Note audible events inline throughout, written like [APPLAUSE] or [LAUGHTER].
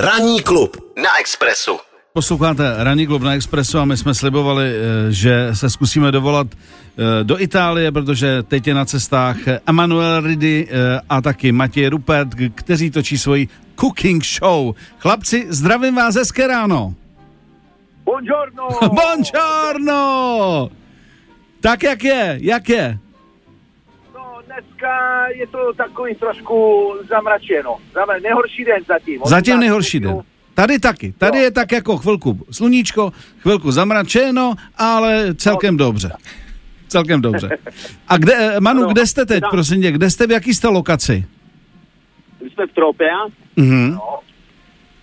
Ranní klub na Expressu. Posloucháte Ranní klub na Expressu a my jsme slibovali, eh, že se zkusíme dovolat eh, do Itálie, protože teď je na cestách Emanuel Ridi eh, a taky Matěj Rupert, kteří točí svoji cooking show. Chlapci, zdravím vás hezké ráno. Buongiorno! [LAUGHS] Buongiorno! Tak jak je, jak je? No, dneska je to takový trošku zamračeno. Zamra... Nejhorší den zatím. Zatím nejhorší den. Tady taky. Tady Jo. je tak jako chvilku sluníčko, chvilku zamračeno, ale celkem dobře. Celkem dobře. A kde, eh, Manu, Ano. kde jste teď, prosím tě, kde jste, v jaký jste lokaci? My jsme v Tropea, Mhm.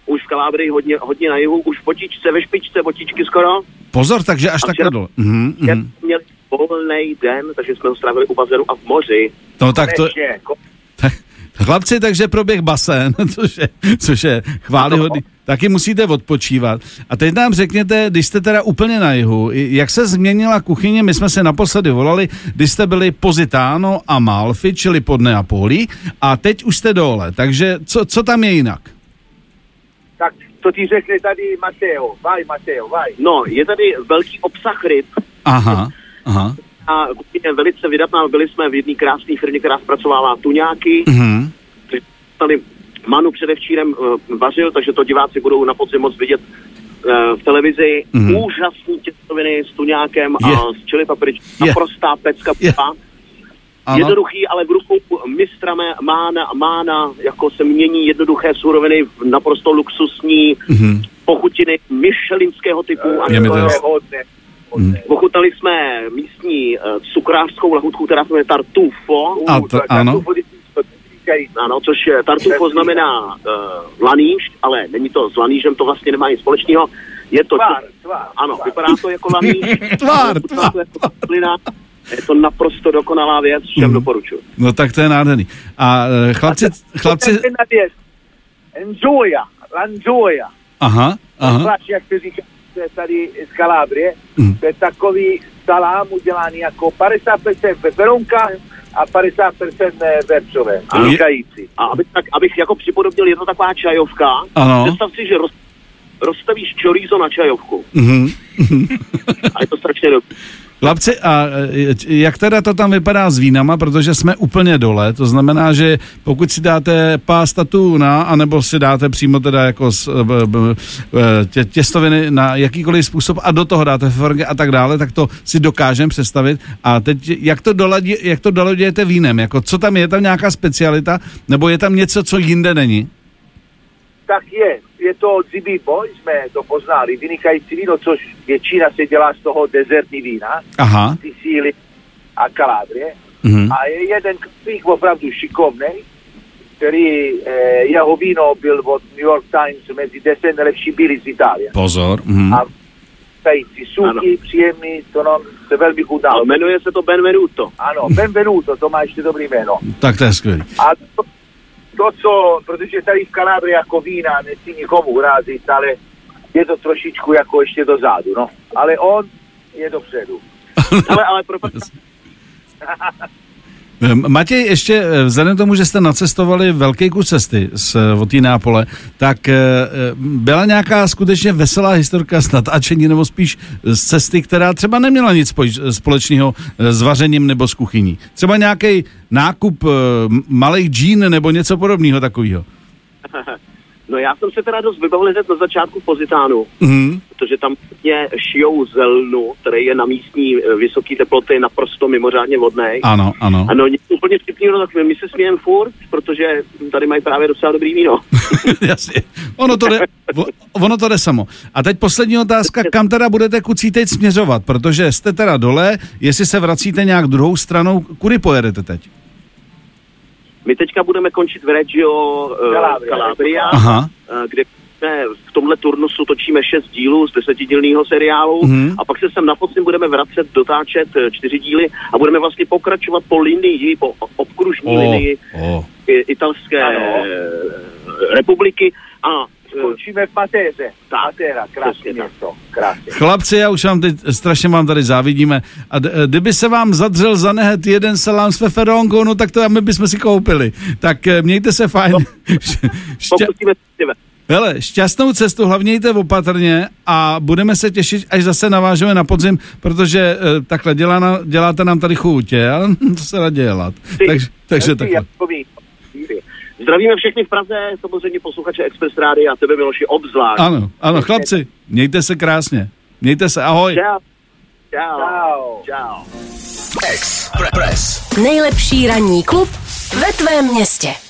už v Kalábrii hodně, hodně na jihu, už v potičce, ve špičce, botičky skoro. Pozor, takže až takhle dole. Mhm, mhm. Měli volný den, takže jsme ho strávili u bazénu a v moři. No tak to, Konečně, tak, chlapci, takže proběh basén, [LAUGHS] což je, což je chválihodný. Taky musíte odpočívat. A teď nám řekněte, když jste teda úplně na jihu, jak se změnila kuchyně, my jsme se naposledy volali, když jste byli Positano a Malfi, čili pod Neapolí, a teď už jste dole, takže co, co tam je jinak? tak to ti řekne tady Mateo. Vaj, Mateo, vaj. No, je tady velký obsah ryb Aha, aha, a je velice vydatná. Byli jsme v jedné krásné firmě, která zpracovává tuňáky. mhm, Tady Manu předevčírem uh, vařil, takže to diváci budou na podzim moc vidět uh, v televizi. Mhm. Úžasný těstoviny s tuňákem Je. a s čili paprič. Je. Naprostá pecka. Piva. ano, Jednoduchý, ale v rukou mistra mána, mána, jako se mění jednoduché suroviny v naprosto luxusní mhm. pochutiny myšelinského typu. A Je mi to to je jasný. hodně. hodně. Mm. Ochutnali jsme místní uh, cukrářskou lahutku, která se jmenuje Tartufo. A Uh, to- tak- ano. Ano, což je, Tartufo znamená uh, laníž, ale není to s lanížem, to vlastně nemá nic společného. Je to, Tvár, tvár. ano, tvár. vypadá to jako laníž. Tvár, chutná to jako. Je to naprosto dokonalá věc, všem Mhm. doporučuji. No tak to je nádherný. A eh, chlapci, chlapci, Jedna věc. Enjoya, lanjoya. aha, aha, Zvlášť, jak se říká to je tady z Kalábrie, Mm. to je takový salám udělaný jako 50% peperonka a 50% vepřové. Ano. Vynikající. A abych, tak, abych jako připodobnil, je to taková čajovka. Ano. Představ si, že roz, rozstavíš chorizo na čajovku. mhm. A je to strašně dobré. Chlapci, a e, jak teda to tam vypadá s vínama, protože jsme úplně dole, to znamená, že pokud si dáte pasta tuna, anebo si dáte přímo teda jako s, b, b, e, tě, těstoviny na jakýkoliv způsob a do toho dáte feferge a tak dále, tak to si dokážeme představit. A teď, jak to, doladí, jak to doladějete vínem? Jako, co tam? Je tam nějaká specialita? Nebo je tam něco, co jinde není? Tak je, je to Zibibo, jsme to poznali, vynikající víno, což většina se dělá z toho dezertní vína, Aha. Sicílie a Kalábrie. Mhm. A je jeden knoflík opravdu šikovný, který eh, jeho víno byl od New York Times mezi deset nejlepší byli z Itálie. Pozor. Mhm. A tající Ano. suky, příjemný, to nám se velmi A chutnalo. jmenuje se to Benvenuto. Ano, Benvenuto, to má ještě dobrý jméno. Tak to je skvělý. A to, to, co, protože tady v Kalábrii jako vína nechci nikomu urazit, ale je to trošičku jako ještě dozadu, no. Ale on je dopředu. [LAUGHS] Ale, ale pro, [LAUGHS] Matěj, ještě eh, vzhledem k tomu, že jste nacestovali velký kus cesty z, eh, od té Nápole, tak eh, byla nějaká skutečně veselá historka z natáčení, nebo spíš z cesty, která třeba neměla nic společného s vařením nebo s kuchyní. Třeba nějaký nákup malých džín nebo něco podobného takového. [LAUGHS] no já jsem se teda dost vybavil hned na začátku Pozitánu, Mhm. protože tam mě šijou zelnu, který je na místní eh, vysoké teploty naprosto mimořádně vodný. Ano, ano. Ano, úplně vtipný, no tak my se smějeme furt, protože tady mají právě docela dobrý víno. [LAUGHS] Jasně. Ono to, jde, ono to jde samo. A teď poslední otázka, kam teda budete kucí teď směřovat? Protože jste teda dole, jestli se vracíte nějak druhou stranou, kudy pojedete teď? My teďka budeme končit v Reggio uh, Calabria. Aha. eh, kde jsme v tomhle turnusu točíme šest dílů z desetidílného seriálu Mhm. a pak se sem na podzim budeme vracet, dotáčet eh, čtyři díly a budeme vlastně pokračovat po linii, po obkružní O, linii o. i- italské Ano. republiky a Skončíme v Matéře. Tak. Přesně tak. město. Krásně. Chlapci, já už vám teď strašně vám tady závidíme. A d- kdyby se vám zadřel za nehet jeden salám s feferonkou, no tak to my bychom si koupili. Tak eh, mějte se fajn. [LAUGHS] Šťa- pokusíme se Hele, šťastnou cestu, hlavně jděte opatrně a budeme se těšit, až zase navážeme na podzim, protože e, takhle dělá na, děláte nám tady chůtě, [LAUGHS] ale to se dá dělat. Takže, takže takhle. Zdravíme všechny v Praze, samozřejmě posluchače Express Rády a tebe Miloši obzvlášť. Ano, ano, chlapci, mějte se krásně. Mějte se, ahoj. Čau. Čau. Čau. Express. Nejlepší ranní klub ve tvém městě.